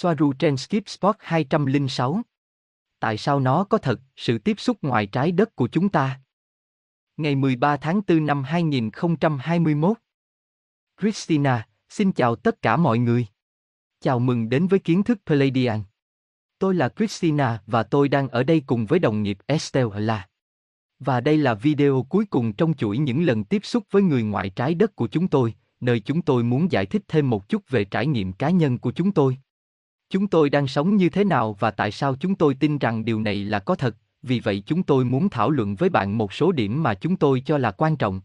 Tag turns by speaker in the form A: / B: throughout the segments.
A: Soaru trên Skip Spot 206. Tại sao nó có thật, sự tiếp xúc ngoài trái đất của chúng ta? Ngày 13 tháng 4 năm 2021. Christina, xin chào tất cả mọi người. Chào mừng đến với kiến thức Palladian. Tôi là Christina và tôi đang ở đây cùng với đồng nghiệp Estelle là. Và đây là video cuối cùng trong chuỗi những lần tiếp xúc với người ngoại trái đất của chúng tôi, nơi chúng tôi muốn giải thích thêm một chút về trải nghiệm cá nhân của chúng tôi. Chúng tôi đang sống như thế nào và tại sao chúng tôi tin rằng điều này là có thật, vì vậy chúng tôi muốn thảo luận với bạn một số điểm mà chúng tôi cho là quan trọng.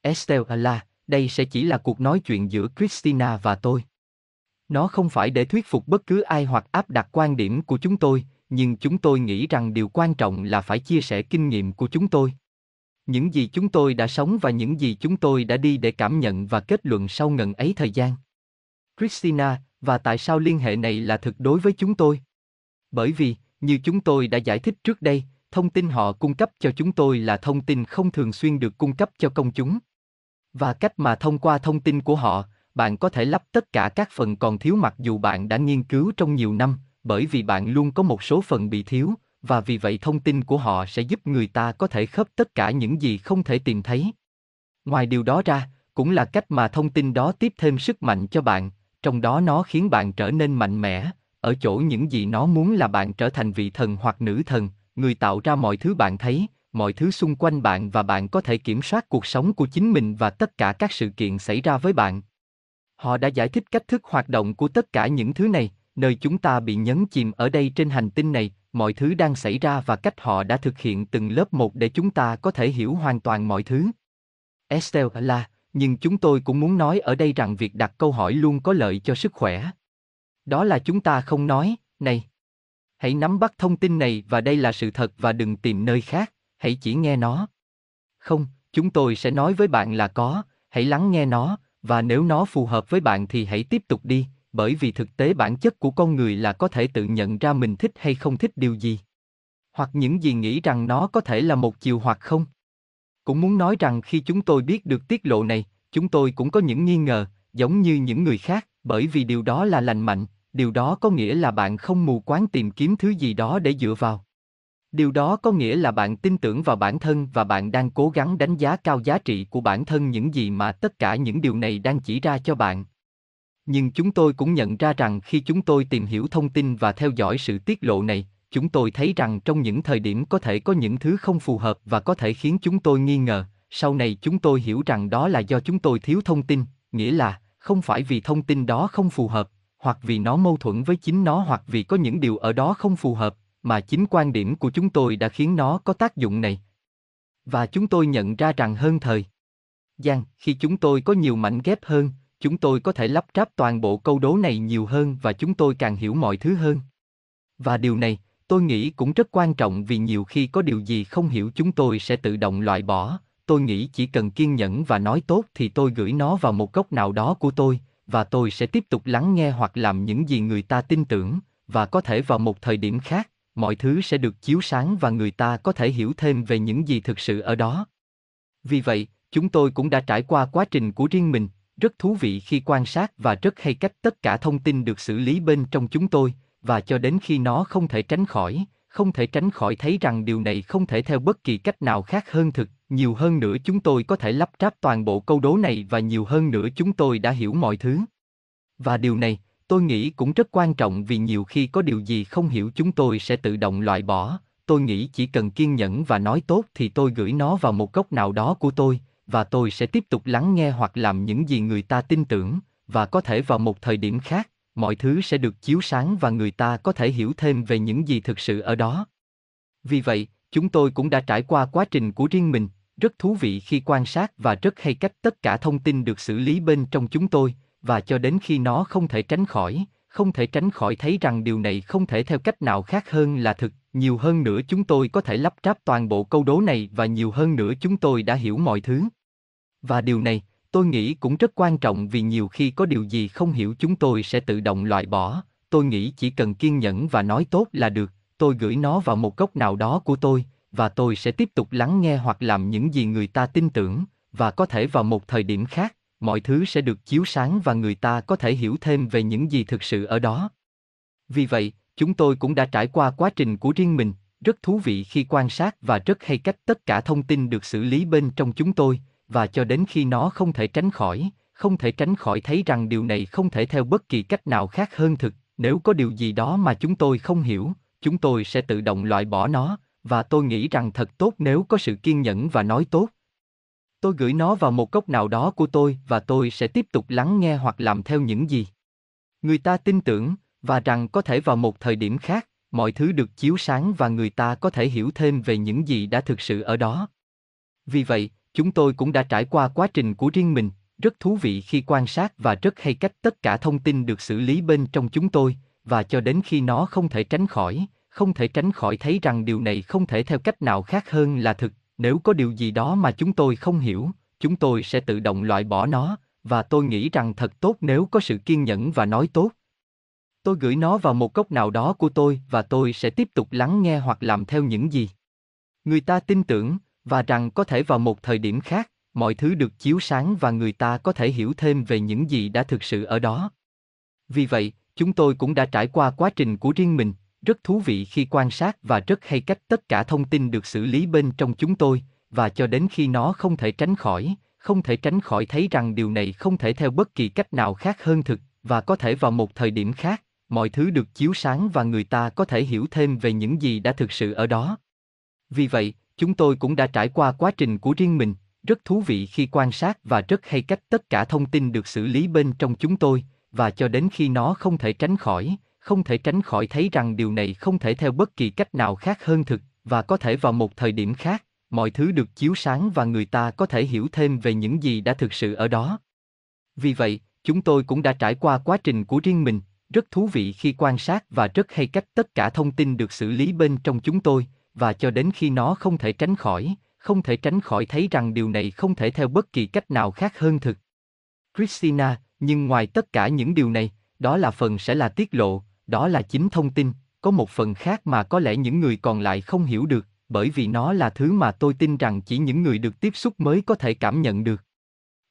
A: Estelle đây sẽ chỉ là cuộc nói chuyện giữa Christina và tôi. Nó không phải để thuyết phục bất cứ ai hoặc áp đặt quan điểm của chúng tôi, nhưng chúng tôi nghĩ rằng điều quan trọng là phải chia sẻ kinh nghiệm của chúng tôi. Những gì chúng tôi đã sống và những gì chúng tôi đã đi để cảm nhận và kết luận sau ngần ấy thời gian. Christina, và tại sao liên hệ này là thực đối với chúng tôi? Bởi vì, như chúng tôi đã giải thích trước đây, thông tin họ cung cấp cho chúng tôi là thông tin không thường xuyên được cung cấp cho công chúng. Và cách mà thông qua thông tin của họ, bạn có thể lắp tất cả các phần còn thiếu mặc dù bạn đã nghiên cứu trong nhiều năm, bởi vì bạn luôn có một số phần bị thiếu, và vì vậy thông tin của họ sẽ giúp người ta có thể khớp tất cả những gì không thể tìm thấy. Ngoài điều đó ra, cũng là cách mà thông tin đó tiếp thêm sức mạnh cho bạn, trong đó nó khiến bạn trở nên mạnh mẽ, ở chỗ những gì nó muốn là bạn trở thành vị thần hoặc nữ thần, người tạo ra mọi thứ bạn thấy, mọi thứ xung quanh bạn và bạn có thể kiểm soát cuộc sống của chính mình và tất cả các sự kiện xảy ra với bạn. Họ đã giải thích cách thức hoạt động của tất cả những thứ này, nơi chúng ta bị nhấn chìm ở đây trên hành tinh này, mọi thứ đang xảy ra và cách họ đã thực hiện từng lớp một để chúng ta có thể hiểu hoàn toàn mọi thứ. Estelle là, nhưng chúng tôi cũng muốn nói ở đây rằng việc đặt câu hỏi luôn có lợi cho sức khỏe. Đó là chúng ta không nói, này. Hãy nắm bắt thông tin này và đây là sự thật và đừng tìm nơi khác, hãy chỉ nghe nó. Không, chúng tôi sẽ nói với bạn là có, hãy lắng nghe nó, và nếu nó phù hợp với bạn thì hãy tiếp tục đi, bởi vì thực tế bản chất của con người là có thể tự nhận ra mình thích hay không thích điều gì. Hoặc những gì nghĩ rằng nó có thể là một chiều hoặc không. Cũng muốn nói rằng khi chúng tôi biết được tiết lộ này, chúng tôi cũng có những nghi ngờ, giống như những người khác, bởi vì điều đó là lành mạnh, điều đó có nghĩa là bạn không mù quáng tìm kiếm thứ gì đó để dựa vào. Điều đó có nghĩa là bạn tin tưởng vào bản thân và bạn đang cố gắng đánh giá cao giá trị của bản thân những gì mà tất cả những điều này đang chỉ ra cho bạn. Nhưng chúng tôi cũng nhận ra rằng khi chúng tôi tìm hiểu thông tin và theo dõi sự tiết lộ này, chúng tôi thấy rằng trong những thời điểm có thể có những thứ không phù hợp và có thể khiến chúng tôi nghi ngờ, sau này chúng tôi hiểu rằng đó là do chúng tôi thiếu thông tin, nghĩa là không phải vì thông tin đó không phù hợp, hoặc vì nó mâu thuẫn với chính nó hoặc vì có những điều ở đó không phù hợp, mà chính quan điểm của chúng tôi đã khiến nó có tác dụng này. Và chúng tôi nhận ra rằng hơn thời gian, khi chúng tôi có nhiều mảnh ghép hơn, chúng tôi có thể lắp ráp toàn bộ câu đố này nhiều hơn và chúng tôi càng hiểu mọi thứ hơn. Và điều này, tôi nghĩ cũng rất quan trọng vì nhiều khi có điều gì không hiểu chúng tôi sẽ tự động loại bỏ, tôi nghĩ chỉ cần kiên nhẫn và nói tốt thì tôi gửi nó vào một góc nào đó của tôi, và tôi sẽ tiếp tục lắng nghe hoặc làm những gì người ta tin tưởng, và có thể vào một thời điểm khác, mọi thứ sẽ được chiếu sáng và người ta có thể hiểu thêm về những gì thực sự ở đó. Vì vậy, chúng tôi cũng đã trải qua quá trình của riêng mình, rất thú vị khi quan sát và rất hay cách tất cả thông tin được xử lý bên trong chúng tôi, và cho đến khi nó không thể tránh khỏi, không thể tránh khỏi thấy rằng điều này không thể theo bất kỳ cách nào khác hơn thực, nhiều hơn nữa chúng tôi có thể lắp ráp toàn bộ câu đố này và nhiều hơn nữa chúng tôi đã hiểu mọi thứ. Và điều này, tôi nghĩ cũng rất quan trọng vì nhiều khi có điều gì không hiểu chúng tôi sẽ tự động loại bỏ, tôi nghĩ chỉ cần kiên nhẫn và nói tốt thì tôi gửi nó vào một góc nào đó của tôi, và tôi sẽ tiếp tục lắng nghe hoặc làm những gì người ta tin tưởng, và có thể vào một thời điểm khác, mọi thứ sẽ được chiếu sáng và người ta có thể hiểu thêm về những gì thực sự ở đó. Vì vậy, chúng tôi cũng đã trải qua quá trình của riêng mình, rất thú vị khi quan sát và rất hay cách tất cả thông tin được xử lý bên trong chúng tôi, và cho đến khi nó không thể tránh khỏi, không thể tránh khỏi thấy rằng điều này không thể theo cách nào khác hơn là thực, nhiều hơn nữa chúng tôi có thể lắp ráp toàn bộ câu đố này và nhiều hơn nữa chúng tôi đã hiểu mọi thứ. Và điều này, tôi nghĩ cũng rất quan trọng vì nhiều khi có điều gì không hiểu chúng tôi sẽ tự động loại bỏ, tôi nghĩ chỉ cần kiên nhẫn và nói tốt là được, tôi gửi nó vào một góc nào đó của tôi, và tôi sẽ tiếp tục lắng nghe hoặc làm những gì người ta tin tưởng, và có thể vào một thời điểm khác, mọi thứ sẽ được chiếu sáng và người ta có thể hiểu thêm về những gì thực sự ở đó. Vì vậy, chúng tôi cũng đã trải qua quá trình của riêng mình, rất thú vị khi quan sát và rất hay cách tất cả thông tin được xử lý bên trong chúng tôi, và cho đến khi nó không thể tránh khỏi, không thể tránh khỏi thấy rằng điều này không thể theo bất kỳ cách nào khác hơn thực, nếu có điều gì đó mà chúng tôi không hiểu, chúng tôi sẽ tự động loại bỏ nó, và tôi nghĩ rằng thật tốt nếu có sự kiên nhẫn và nói tốt. Tôi gửi nó vào một cốc nào đó của tôi và tôi sẽ tiếp tục lắng nghe hoặc làm theo những gì. Người ta tin tưởng, và rằng có thể vào một thời điểm khác, mọi thứ được chiếu sáng và người ta có thể hiểu thêm về những gì đã thực sự ở đó. Vì vậy, chúng tôi cũng đã trải qua quá trình của riêng mình, rất thú vị khi quan sát và rất hay cách tất cả thông tin được xử lý bên trong chúng tôi, và cho đến khi nó không thể tránh khỏi, không thể tránh khỏi thấy rằng điều này không thể theo cách nào khác hơn là thực, nếu có điều gì đó mà chúng tôi không hiểu, chúng tôi sẽ tự động loại bỏ nó, và tôi nghĩ rằng thật tốt nếu có sự kiên nhẫn và nói tốt. Tôi gửi nó vào một cốc nào đó của tôi và tôi sẽ tiếp tục lắng nghe hoặc làm theo những gì. Người ta tin tưởng, và rằng có thể vào một thời điểm khác, mọi thứ được chiếu sáng và người ta có thể hiểu thêm về những gì đã thực sự ở đó. Vì vậy, chúng tôi cũng đã trải qua quá trình của riêng mình, rất thú vị khi quan sát và rất hay cách tất cả thông tin được xử lý bên trong chúng tôi, và cho đến khi nó không thể tránh khỏi, không thể tránh khỏi thấy rằng điều này không thể theo bất kỳ cách nào khác hơn thực, và có thể vào một thời điểm khác, mọi thứ được chiếu sáng và người ta có thể hiểu thêm về những gì đã thực sự ở đó. Vì vậy, chúng tôi cũng đã trải qua quá trình của riêng mình, rất thú vị khi quan sát và rất hay cách tất cả thông tin được xử lý bên trong chúng tôi, và cho đến khi nó không thể tránh khỏi, không thể tránh khỏi thấy rằng điều này không thể theo bất kỳ cách nào khác hơn thực, và có thể vào một thời điểm khác, mọi thứ được chiếu sáng và người ta có thể hiểu thêm về những gì đã thực sự ở đó. Vì vậy, chúng tôi cũng đã trải qua quá trình của riêng mình, rất thú vị khi quan sát và rất hay cách tất cả thông tin được xử lý bên trong chúng tôi, và cho đến khi nó không thể tránh khỏi, không thể tránh khỏi thấy rằng điều này không thể theo bất kỳ cách nào khác hơn thực. Christina, nhưng ngoài tất cả những điều này, đó là phần sẽ là tiết lộ, đó là chính thông tin, có một phần khác mà có lẽ những người còn lại không hiểu được, bởi vì nó là thứ mà tôi tin rằng chỉ những người được tiếp xúc mới có thể cảm nhận được.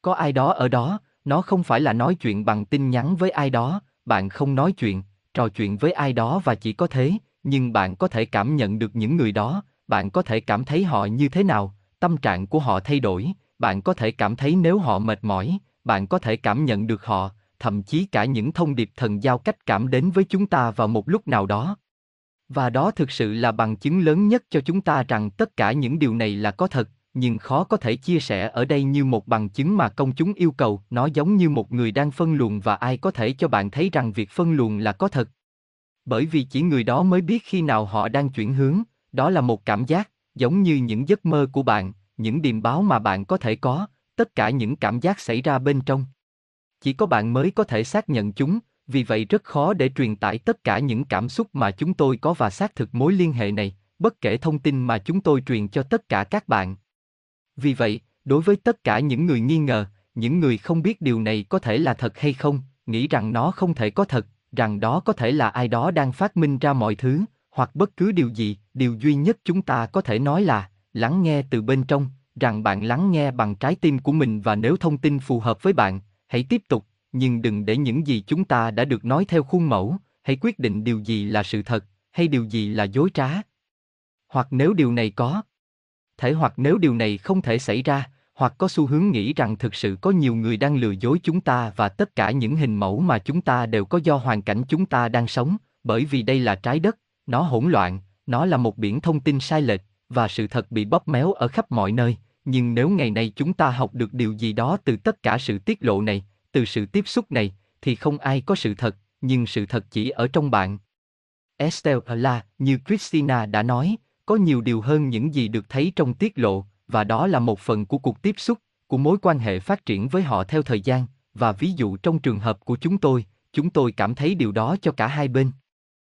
A: Có ai đó ở đó, nó không phải là nói chuyện bằng tin nhắn với ai đó, bạn không nói chuyện, trò chuyện với ai đó và chỉ có thế, nhưng bạn có thể cảm nhận được những người đó, bạn có thể cảm thấy họ như thế nào, tâm trạng của họ thay đổi, bạn có thể cảm thấy nếu họ mệt mỏi, bạn có thể cảm nhận được họ, thậm chí cả những thông điệp thần giao cách cảm đến với chúng ta vào một lúc nào đó. Và đó thực sự là bằng chứng lớn nhất cho chúng ta rằng tất cả những điều này là có thật, nhưng khó có thể chia sẻ ở đây như một bằng chứng mà công chúng yêu cầu, nó giống như một người đang phân luồng và ai có thể cho bạn thấy rằng việc phân luồng là có thật. Bởi vì chỉ người đó mới biết khi nào họ đang chuyển hướng, đó là một cảm giác, giống như những giấc mơ của bạn, những điềm báo mà bạn có thể có, tất cả những cảm giác xảy ra bên trong. Chỉ có bạn mới có thể xác nhận chúng, vì vậy rất khó để truyền tải tất cả những cảm xúc mà chúng tôi có và xác thực mối liên hệ này, bất kể thông tin mà chúng tôi truyền cho tất cả các bạn. Vì vậy, đối với tất cả những người nghi ngờ, những người không biết điều này có thể là thật hay không, nghĩ rằng nó không thể có thật, rằng đó có thể là ai đó đang phát minh ra mọi thứ, hoặc bất cứ điều gì, điều duy nhất chúng ta có thể nói là lắng nghe từ bên trong, rằng bạn lắng nghe bằng trái tim của mình và nếu thông tin phù hợp với bạn, hãy tiếp tục, nhưng đừng để những gì chúng ta đã được nói theo khuôn mẫu, hãy quyết định điều gì là sự thật, hay điều gì là dối trá. Hoặc nếu điều này có thể hoặc nếu điều này không thể xảy ra, hoặc có xu hướng nghĩ rằng thực sự có nhiều người đang lừa dối chúng ta và tất cả những hình mẫu mà chúng ta đều có do hoàn cảnh chúng ta đang sống, bởi vì đây là trái đất, nó hỗn loạn, nó là một biển thông tin sai lệch, và sự thật bị bóp méo ở khắp mọi nơi, nhưng nếu ngày nay chúng ta học được điều gì đó từ tất cả sự tiết lộ này, từ sự tiếp xúc này, thì không ai có sự thật, nhưng sự thật chỉ ở trong bạn. Estelle là, như Christina đã nói, có nhiều điều hơn những gì được thấy trong tiết lộ, và đó là một phần của cuộc tiếp xúc, của mối quan hệ phát triển với họ theo thời gian, và ví dụ trong trường hợp của chúng tôi, chúng tôi cảm thấy điều đó cho cả hai bên.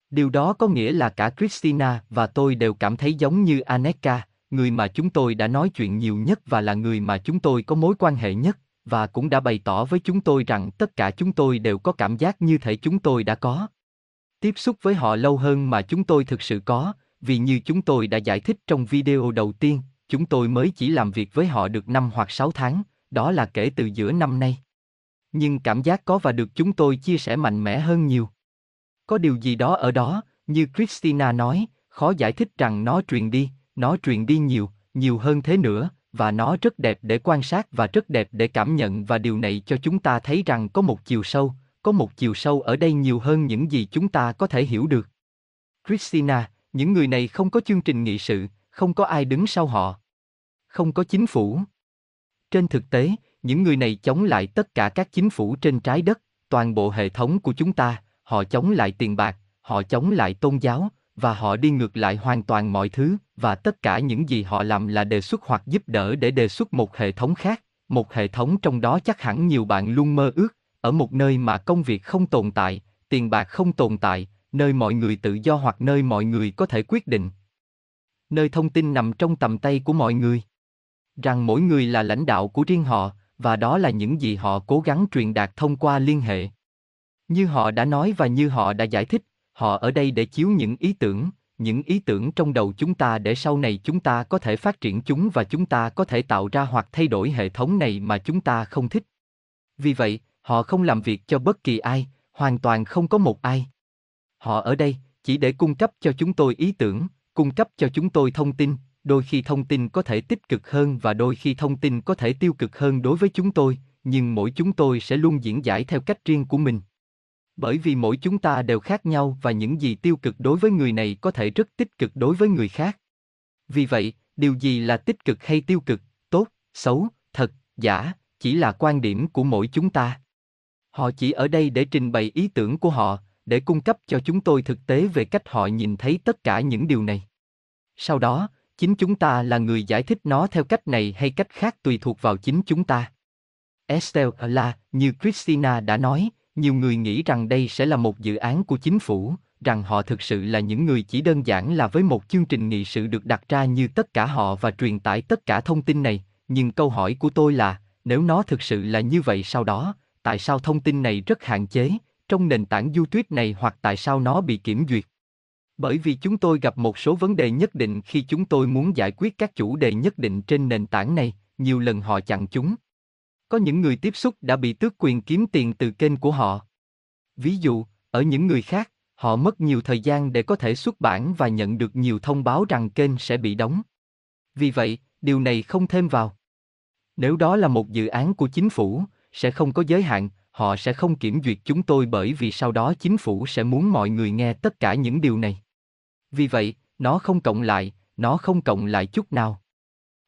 A: Điều đó có nghĩa là cả Christina và tôi đều cảm thấy giống như Aneka, người mà chúng tôi đã nói chuyện nhiều nhất và là người mà chúng tôi có mối quan hệ nhất, và cũng đã bày tỏ với chúng tôi rằng tất cả chúng tôi đều có cảm giác như thể chúng tôi đã có. Tiếp xúc với họ lâu hơn mà chúng tôi thực sự có, vì như chúng tôi đã giải thích trong video đầu tiên, chúng tôi mới chỉ làm việc với họ được 5 hoặc 6 tháng, đó là kể từ giữa năm nay. Nhưng cảm giác có và được chúng tôi chia sẻ mạnh mẽ hơn nhiều. Có điều gì đó ở đó, như Christina nói, khó giải thích rằng nó truyền đi, nó truyền đi nhiều, nhiều hơn thế nữa, và nó rất đẹp để quan sát và rất đẹp để cảm nhận và điều này cho chúng ta thấy rằng có một chiều sâu, có một chiều sâu ở đây nhiều hơn những gì chúng ta có thể hiểu được. Christina, những người này không có chương trình nghị sự, không có ai đứng sau họ. Không có chính phủ. Trên thực tế, những người này chống lại tất cả các chính phủ trên trái đất, toàn bộ hệ thống của chúng ta, họ chống lại tiền bạc, họ chống lại tôn giáo, và họ đi ngược lại hoàn toàn mọi thứ, và tất cả những gì họ làm là đề xuất hoặc giúp đỡ để đề xuất một hệ thống khác, một hệ thống trong đó chắc hẳn nhiều bạn luôn mơ ước, ở một nơi mà công việc không tồn tại, tiền bạc không tồn tại, nơi mọi người tự do hoặc nơi mọi người có thể quyết định. Nơi thông tin nằm trong tầm tay của mọi người. Rằng mỗi người là lãnh đạo của riêng họ, và đó là những gì họ cố gắng truyền đạt thông qua liên hệ. Như họ đã nói và như họ đã giải thích, họ ở đây để chiếu những ý tưởng, những ý tưởng trong đầu chúng ta để sau này chúng ta có thể phát triển chúng và chúng ta có thể tạo ra hoặc thay đổi hệ thống này mà chúng ta không thích. Vì vậy, họ không làm việc cho bất kỳ ai, hoàn toàn không có một ai. Họ ở đây chỉ để cung cấp cho chúng tôi ý tưởng, cung cấp cho chúng tôi thông tin, đôi khi thông tin có thể tích cực hơn và đôi khi thông tin có thể tiêu cực hơn đối với chúng tôi, nhưng mỗi chúng tôi sẽ luôn diễn giải theo cách riêng của mình. Bởi vì mỗi chúng ta đều khác nhau và những gì tiêu cực đối với người này có thể rất tích cực đối với người khác. Vì vậy, điều gì là tích cực hay tiêu cực, tốt, xấu, thật, giả, chỉ là quan điểm của mỗi chúng ta. Họ chỉ ở đây để trình bày ý tưởng của họ, để cung cấp cho chúng tôi thực tế về cách họ nhìn thấy tất cả những điều này. Sau đó, chính chúng ta là người giải thích nó theo cách này hay cách khác tùy thuộc vào chính chúng ta. Estelle là, như Christina đã nói, nhiều người nghĩ rằng đây sẽ là một dự án của chính phủ, rằng họ thực sự là những người chỉ đơn giản là với một chương trình nghị sự được đặt ra như tất cả họ và truyền tải tất cả thông tin này, nhưng câu hỏi của tôi là, nếu nó thực sự là như vậy sau đó, tại sao thông tin này rất hạn chế, trong nền tảng YouTube này hoặc tại sao nó bị kiểm duyệt? Bởi vì chúng tôi gặp một số vấn đề nhất định khi chúng tôi muốn giải quyết các chủ đề nhất định trên nền tảng này, nhiều lần họ chặn chúng. Có những người tiếp xúc đã bị tước quyền kiếm tiền từ kênh của họ. Ví dụ, ở những người khác, họ mất nhiều thời gian để có thể xuất bản và nhận được nhiều thông báo rằng kênh sẽ bị đóng. Vì vậy, điều này không thêm vào. Nếu đó là một dự án của chính phủ, sẽ không có giới hạn, họ sẽ không kiểm duyệt chúng tôi bởi vì sau đó chính phủ sẽ muốn mọi người nghe tất cả những điều này. Vì vậy, nó không cộng lại, nó không cộng lại chút nào.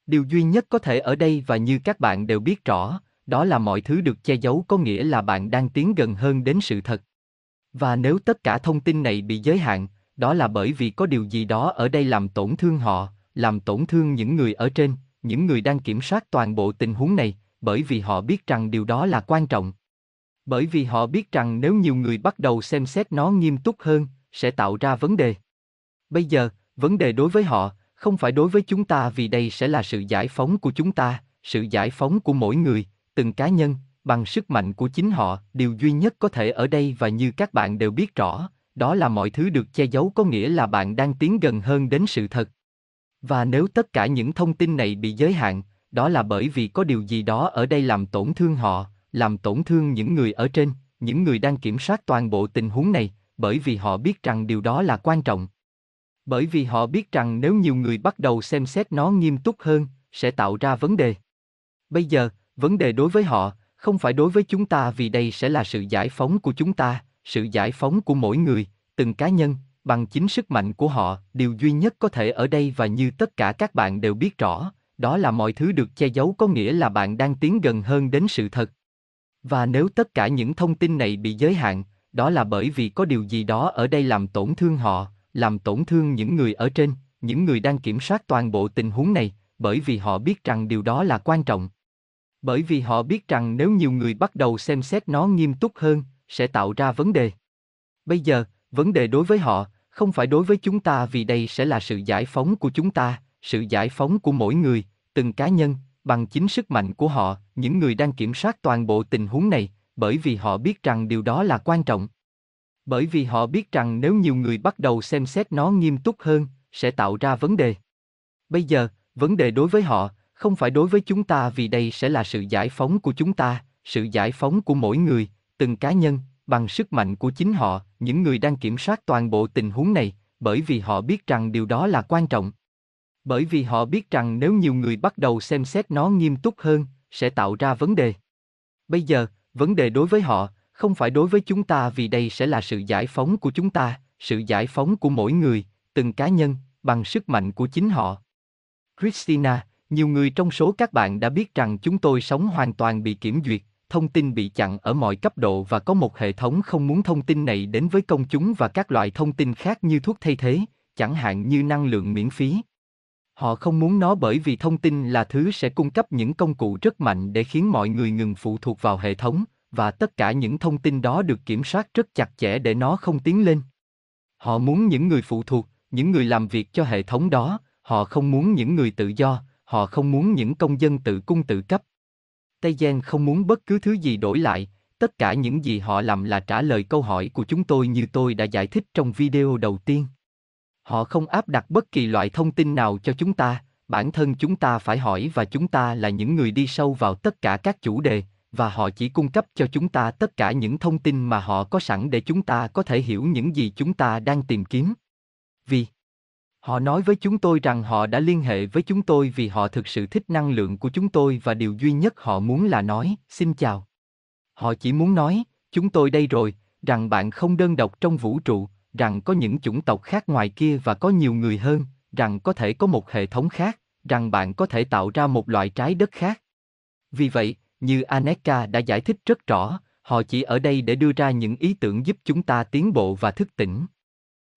A: Điều duy nhất có thể ở đây và như các bạn đều biết rõ, đó là mọi thứ được che giấu có nghĩa là bạn đang tiến gần hơn đến sự thật. Và nếu tất cả thông tin này bị giới hạn, đó là bởi vì có điều gì đó ở đây làm tổn thương họ, làm tổn thương những người ở trên, những người đang kiểm soát toàn bộ tình huống này, bởi vì họ biết rằng điều đó là quan trọng. Bởi vì họ biết rằng nếu nhiều người bắt đầu xem xét nó nghiêm túc hơn, sẽ tạo ra vấn đề. Bây giờ, vấn đề đối với họ, không phải đối với chúng ta vì đây sẽ là sự giải phóng của chúng ta, sự giải phóng của mỗi người, từng cá nhân, bằng sức mạnh của chính họ, điều duy nhất có thể ở đây và như các bạn đều biết rõ, đó là mọi thứ được che giấu có nghĩa là bạn đang tiến gần hơn đến sự thật. Và nếu tất cả những thông tin này bị giới hạn, đó là bởi vì có điều gì đó ở đây làm tổn thương họ, làm tổn thương những người ở trên, những người đang kiểm soát toàn bộ tình huống này, bởi vì họ biết rằng điều đó là quan trọng. Bởi vì họ biết rằng nếu nhiều người bắt đầu xem xét nó nghiêm túc hơn, sẽ tạo ra vấn đề. Bây giờ, vấn đề đối với họ, không phải đối với chúng ta vì đây sẽ là sự giải phóng của chúng ta, sự giải phóng của mỗi người, từng cá nhân, bằng chính sức mạnh của họ, điều duy nhất có thể ở đây và như tất cả các bạn đều biết rõ, đó là mọi thứ được che giấu có nghĩa là bạn đang tiến gần hơn đến sự thật. Và nếu tất cả những thông tin này bị giới hạn, đó là bởi vì có điều gì đó ở đây làm tổn thương họ, làm tổn thương những người ở trên, những người đang kiểm soát toàn bộ tình huống này, bởi vì họ biết rằng điều đó là quan trọng. Bởi vì họ biết rằng nếu nhiều người bắt đầu xem xét nó nghiêm túc hơn, sẽ tạo ra vấn đề. Bây giờ, vấn đề đối với họ, không phải đối với chúng ta vì đây sẽ là sự giải phóng của chúng ta, sự giải phóng của mỗi người, từng cá nhân, bằng chính sức mạnh của họ, những người đang kiểm soát toàn bộ tình huống này, bởi vì họ biết rằng điều đó là quan trọng. Bởi vì họ biết rằng nếu nhiều người bắt đầu xem xét nó nghiêm túc hơn, sẽ tạo ra vấn đề. Bây giờ, vấn đề đối với họ, không phải đối với chúng ta vì đây sẽ là sự giải phóng của chúng ta, sự giải phóng của mỗi người, từng cá nhân, bằng sức mạnh của chính họ, những người đang kiểm soát toàn bộ tình huống này, bởi vì họ biết rằng điều đó là quan trọng. Bởi vì họ biết rằng nếu nhiều người bắt đầu xem xét nó nghiêm túc hơn, sẽ tạo ra vấn đề. Bây giờ, vấn đề đối với họ, không phải đối với chúng ta vì đây sẽ là sự giải phóng của chúng ta, sự giải phóng của mỗi người, từng cá nhân, bằng sức mạnh của chính họ. Christina, nhiều người trong số các bạn đã biết rằng chúng tôi sống hoàn toàn bị kiểm duyệt, thông tin bị chặn ở mọi cấp độ và có một hệ thống không muốn thông tin này đến với công chúng và các loại thông tin khác như thuốc thay thế, chẳng hạn như năng lượng miễn phí. Họ không muốn nó bởi vì thông tin là thứ sẽ cung cấp những công cụ rất mạnh để khiến mọi người ngừng phụ thuộc vào hệ thống, và tất cả những thông tin đó được kiểm soát rất chặt chẽ để nó không tiến lên. Họ muốn những người phụ thuộc, những người làm việc cho hệ thống đó, họ không muốn những người tự do, họ không muốn những công dân tự cung tự cấp. Tây Gen không muốn bất cứ thứ gì đổi lại, tất cả những gì họ làm là trả lời câu hỏi của chúng tôi như tôi đã giải thích trong video đầu tiên. Họ không áp đặt bất kỳ loại thông tin nào cho chúng ta, bản thân chúng ta phải hỏi và chúng ta là những người đi sâu vào tất cả các chủ đề, và họ chỉ cung cấp cho chúng ta tất cả những thông tin mà họ có sẵn để chúng ta có thể hiểu những gì chúng ta đang tìm kiếm. Vì họ nói với chúng tôi rằng họ đã liên hệ với chúng tôi vì họ thực sự thích năng lượng của chúng tôi và điều duy nhất họ muốn là nói, xin chào. Họ chỉ muốn nói, chúng tôi đây rồi, rằng bạn không đơn độc trong vũ trụ, rằng có những chủng tộc khác ngoài kia và có nhiều người hơn, rằng có thể có một hệ thống khác, rằng bạn có thể tạo ra một loại trái đất khác. Vì vậy, như Aneka đã giải thích rất rõ, họ chỉ ở đây để đưa ra những ý tưởng giúp chúng ta tiến bộ và thức tỉnh.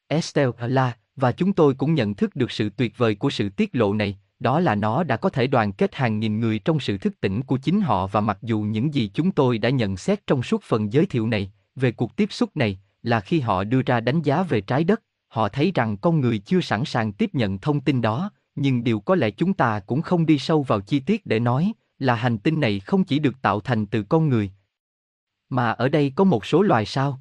A: Estelle là, và chúng tôi cũng nhận thức được sự tuyệt vời của sự tiết lộ này, đó là nó đã có thể đoàn kết hàng nghìn người trong sự thức tỉnh của chính họ và mặc dù những gì chúng tôi đã nhận xét trong suốt phần giới thiệu này, về cuộc tiếp xúc này, là khi họ đưa ra đánh giá về trái đất, họ thấy rằng con người chưa sẵn sàng tiếp nhận thông tin đó, nhưng điều có lẽ chúng ta cũng không đi sâu vào chi tiết để nói, là hành tinh này không chỉ được tạo thành từ con người, mà ở đây có một số loài sao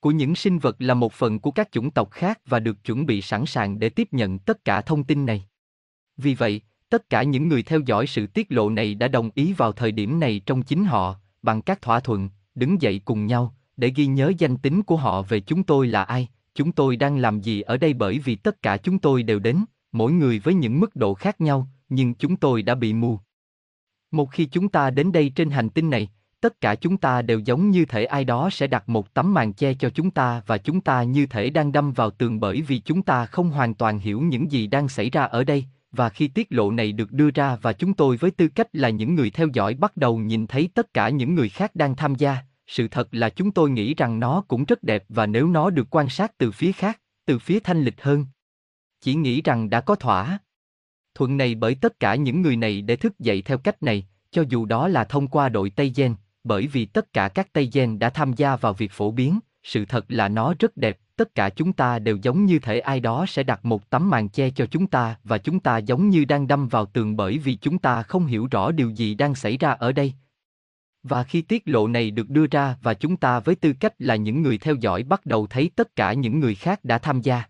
A: của những sinh vật là một phần của các chủng tộc khác và được chuẩn bị sẵn sàng để tiếp nhận tất cả thông tin này. Vì vậy, tất cả những người theo dõi sự tiết lộ này đã đồng ý vào thời điểm này trong chính họ, bằng các thỏa thuận, đứng dậy cùng nhau, để ghi nhớ danh tính của họ về chúng tôi là ai, chúng tôi đang làm gì ở đây bởi vì tất cả chúng tôi đều đến, mỗi người với những mức độ khác nhau, nhưng chúng tôi đã bị mù. Một khi chúng ta đến đây trên hành tinh này, tất cả chúng ta đều giống như thể ai đó sẽ đặt một tấm màn che cho chúng ta và chúng ta như thể đang đâm vào tường bởi vì chúng ta không hoàn toàn hiểu những gì đang xảy ra ở đây, và khi tiết lộ này được đưa ra và chúng tôi với tư cách là những người theo dõi bắt đầu nhìn thấy tất cả những người khác đang tham gia, sự thật là chúng tôi nghĩ rằng nó cũng rất đẹp và nếu nó được quan sát từ phía khác, từ phía thanh lịch hơn. Chỉ nghĩ rằng đã có thỏa thuận này bởi tất cả những người này để thức dậy theo cách này, cho dù đó là thông qua đội Tây Gen, bởi vì tất cả các Tây Gen đã tham gia vào việc phổ biến, sự thật là nó rất đẹp, tất cả chúng ta đều giống như thể ai đó sẽ đặt một tấm màn che cho chúng ta và chúng ta giống như đang đâm vào tường bởi vì chúng ta không hiểu rõ điều gì đang xảy ra ở đây. Và khi tiết lộ này được đưa ra và chúng ta với tư cách là những người theo dõi bắt đầu thấy tất cả những người khác đã tham gia.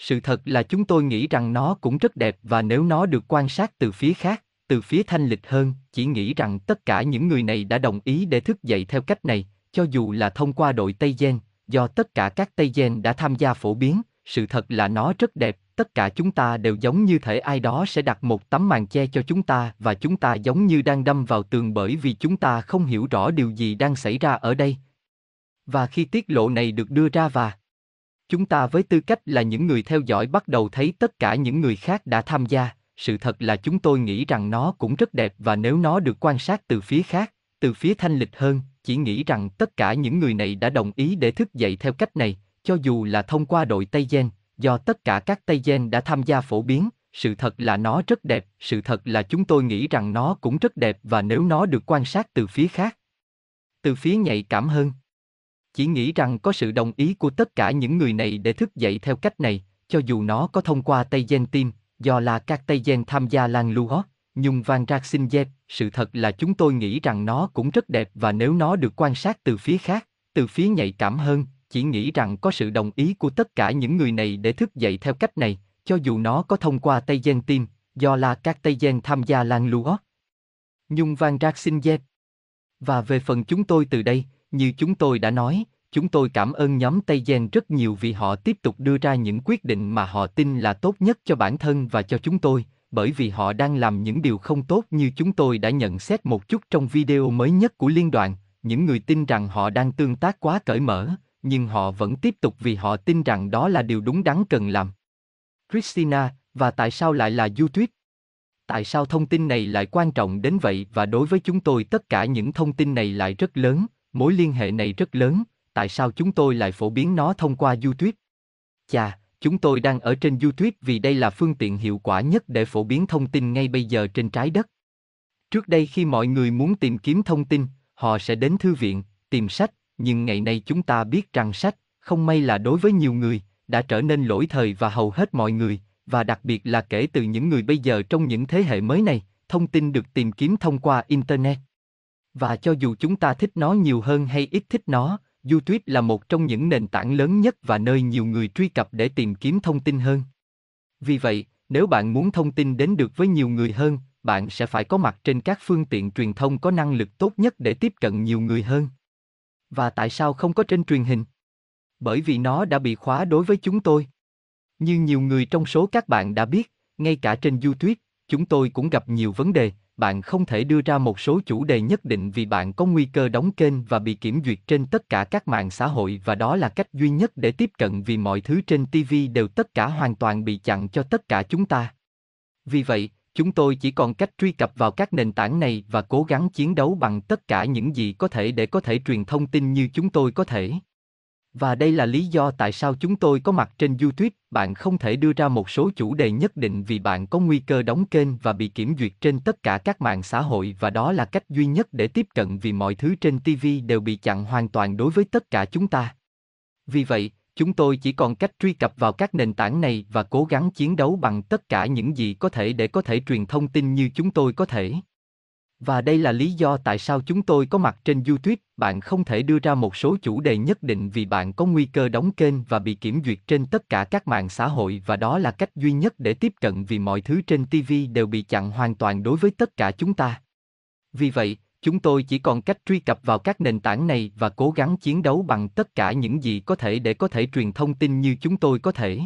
A: Sự thật là chúng tôi nghĩ rằng nó cũng rất đẹp và nếu nó được quan sát từ phía khác, từ phía thanh lịch hơn, chỉ nghĩ rằng tất cả những người này đã đồng ý để thức dậy theo cách này, cho dù là thông qua đội Tây Gen, do tất cả các Tây Gen đã tham gia phổ biến, sự thật là nó rất đẹp, tất cả chúng ta đều giống như thể ai đó sẽ đặt một tấm màn che cho chúng ta và chúng ta giống như đang đâm vào tường bởi vì chúng ta không hiểu rõ điều gì đang xảy ra ở đây. Và khi tiết lộ này được đưa ra và chúng ta với tư cách là những người theo dõi bắt đầu thấy tất cả những người khác đã tham gia, sự thật là chúng tôi nghĩ rằng nó cũng rất đẹp và nếu nó được quan sát từ phía khác, từ phía thanh lịch hơn, chỉ nghĩ rằng tất cả những người này đã đồng ý để thức dậy theo cách này, cho dù là thông qua đội Tây Gen, do tất cả các Tây Gen đã tham gia phổ biến, sự thật là nó rất đẹp, sự thật là chúng tôi nghĩ rằng nó cũng rất đẹp và nếu nó được quan sát từ phía khác, từ phía nhạy cảm hơn. Chỉ nghĩ rằng có sự đồng ý của tất cả những người này để thức dậy theo cách này, cho dù nó có thông qua Tây Gen Team, do là các Tây Gen tham gia Lan Luo, Nhung Van Rạc Sinh Dep, sự thật là chúng tôi nghĩ rằng nó cũng rất đẹp và nếu nó được quan sát từ phía khác, từ phía nhạy cảm hơn, chỉ nghĩ rằng có sự đồng ý của tất cả những người này để thức dậy theo cách này, cho dù nó có thông qua Tây Gen Team, do là các Tây Gen tham gia Lan Luo. Nhung Van Rạc Sinh Dep. Và về phần chúng tôi từ đây, như chúng tôi đã nói, chúng tôi cảm ơn nhóm Tây Gen rất nhiều vì họ tiếp tục đưa ra những quyết định mà họ tin là tốt nhất cho bản thân và cho chúng tôi, bởi vì họ đang làm những điều không tốt như chúng tôi đã nhận xét một chút trong video mới nhất của liên đoàn, những người tin rằng họ đang tương tác quá cởi mở, nhưng họ vẫn tiếp tục vì họ tin rằng đó là điều đúng đắn cần làm. Christina, và tại sao lại là YouTube? Tại sao thông tin này lại quan trọng đến vậy và đối với chúng tôi tất cả những thông tin này lại rất lớn, mối liên hệ này rất lớn, tại sao chúng tôi lại phổ biến nó thông qua YouTube? Chà, chúng tôi đang ở trên YouTube vì đây là phương tiện hiệu quả nhất để phổ biến thông tin ngay bây giờ trên trái đất. Trước đây khi mọi người muốn tìm kiếm thông tin, họ sẽ đến thư viện, tìm sách, nhưng ngày nay chúng ta biết rằng sách, không may là đối với nhiều người, đã trở nên lỗi thời và hầu hết mọi người, và đặc biệt là kể từ những người bây giờ trong những thế hệ mới này, thông tin được tìm kiếm thông qua Internet. Và cho dù chúng ta thích nó nhiều hơn hay ít thích nó, YouTube là một trong những nền tảng lớn nhất và nơi nhiều người truy cập để tìm kiếm thông tin hơn. Vì vậy, nếu bạn muốn thông tin đến được với nhiều người hơn, bạn sẽ phải có mặt trên các phương tiện truyền thông có năng lực tốt nhất để tiếp cận nhiều người hơn. Và tại sao không có trên truyền hình? Bởi vì nó đã bị khóa đối với chúng tôi. Như nhiều người trong số các bạn đã biết, ngay cả trên YouTube, chúng tôi cũng gặp nhiều vấn đề, bạn không thể đưa ra một số chủ đề nhất định vì bạn có nguy cơ đóng kênh và bị kiểm duyệt trên tất cả các mạng xã hội và đó là cách duy nhất để tiếp cận vì mọi thứ trên TV đều tất cả hoàn toàn bị chặn cho tất cả chúng ta. Vì vậy, chúng tôi chỉ còn cách truy cập vào các nền tảng này và cố gắng chiến đấu bằng tất cả những gì có thể để có thể truyền thông tin như chúng tôi có thể. Và đây là lý do tại sao chúng tôi có mặt trên YouTube, bạn không thể đưa ra một số chủ đề nhất định vì bạn có nguy cơ đóng kênh và bị kiểm duyệt trên tất cả các mạng xã hội và đó là cách duy nhất để tiếp cận vì mọi thứ trên TV đều bị chặn hoàn toàn đối với tất cả chúng ta. Vì vậy, chúng tôi chỉ còn cách truy cập vào các nền tảng này và cố gắng chiến đấu bằng tất cả những gì có thể để có thể truyền thông tin như chúng tôi có thể. Và đây là lý do tại sao chúng tôi có mặt trên YouTube, bạn không thể đưa ra một số chủ đề nhất định vì bạn có nguy cơ đóng kênh và bị kiểm duyệt trên tất cả các mạng xã hội và đó là cách duy nhất để tiếp cận vì mọi thứ trên TV đều bị chặn hoàn toàn đối với tất cả chúng ta. Vì vậy, chúng tôi chỉ còn cách truy cập vào các nền tảng này và cố gắng chiến đấu bằng tất cả những gì có thể để có thể truyền thông tin như chúng tôi có thể.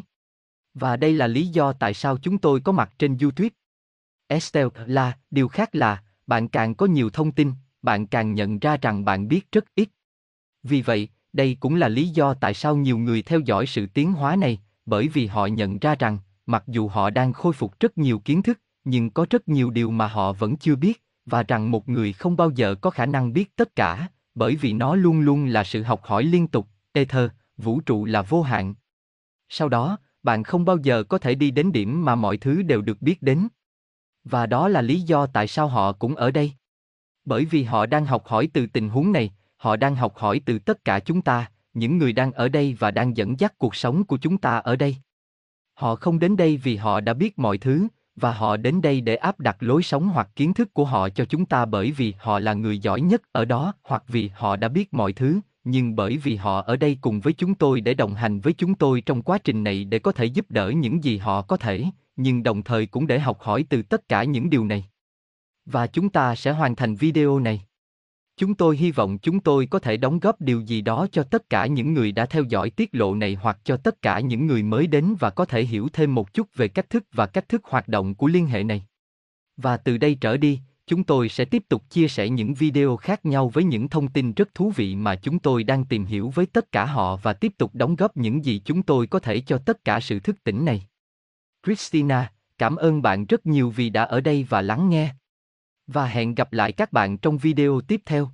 A: Và đây là lý do tại sao chúng tôi có mặt trên YouTube. Estelle là, điều khác là, bạn càng có nhiều thông tin, bạn càng nhận ra rằng bạn biết rất ít. Vì vậy, đây cũng là lý do tại sao nhiều người theo dõi sự tiến hóa này, bởi vì họ nhận ra rằng, mặc dù họ đang khôi phục rất nhiều kiến thức, nhưng có rất nhiều điều mà họ vẫn chưa biết, và rằng một người không bao giờ có khả năng biết tất cả, bởi vì nó luôn luôn là sự học hỏi liên tục, ether, vũ trụ là vô hạn. Sau đó, bạn không bao giờ có thể đi đến điểm mà mọi thứ đều được biết đến. Và đó là lý do tại sao họ cũng ở đây. Bởi vì họ đang học hỏi từ tình huống này, họ đang học hỏi từ tất cả chúng ta, những người đang ở đây và đang dẫn dắt cuộc sống của chúng ta ở đây. Họ không đến đây vì họ đã biết mọi thứ, và họ đến đây để áp đặt lối sống hoặc kiến thức của họ cho chúng ta bởi vì họ là người giỏi nhất ở đó hoặc vì họ đã biết mọi thứ, nhưng bởi vì họ ở đây cùng với chúng tôi để đồng hành với chúng tôi trong quá trình này để có thể giúp đỡ những gì họ có thể, nhưng đồng thời cũng để học hỏi từ tất cả những điều này. Và chúng ta sẽ hoàn thành video này. Chúng tôi hy vọng chúng tôi có thể đóng góp điều gì đó cho tất cả những người đã theo dõi tiết lộ này hoặc cho tất cả những người mới đến và có thể hiểu thêm một chút về cách thức và cách thức hoạt động của liên hệ này. Và từ đây trở đi, chúng tôi sẽ tiếp tục chia sẻ những video khác nhau với những thông tin rất thú vị mà chúng tôi đang tìm hiểu với tất cả họ và tiếp tục đóng góp những gì chúng tôi có thể cho tất cả sự thức tỉnh này. Christina, cảm ơn bạn rất nhiều vì đã ở đây và lắng nghe. Và hẹn gặp lại các bạn trong video tiếp theo.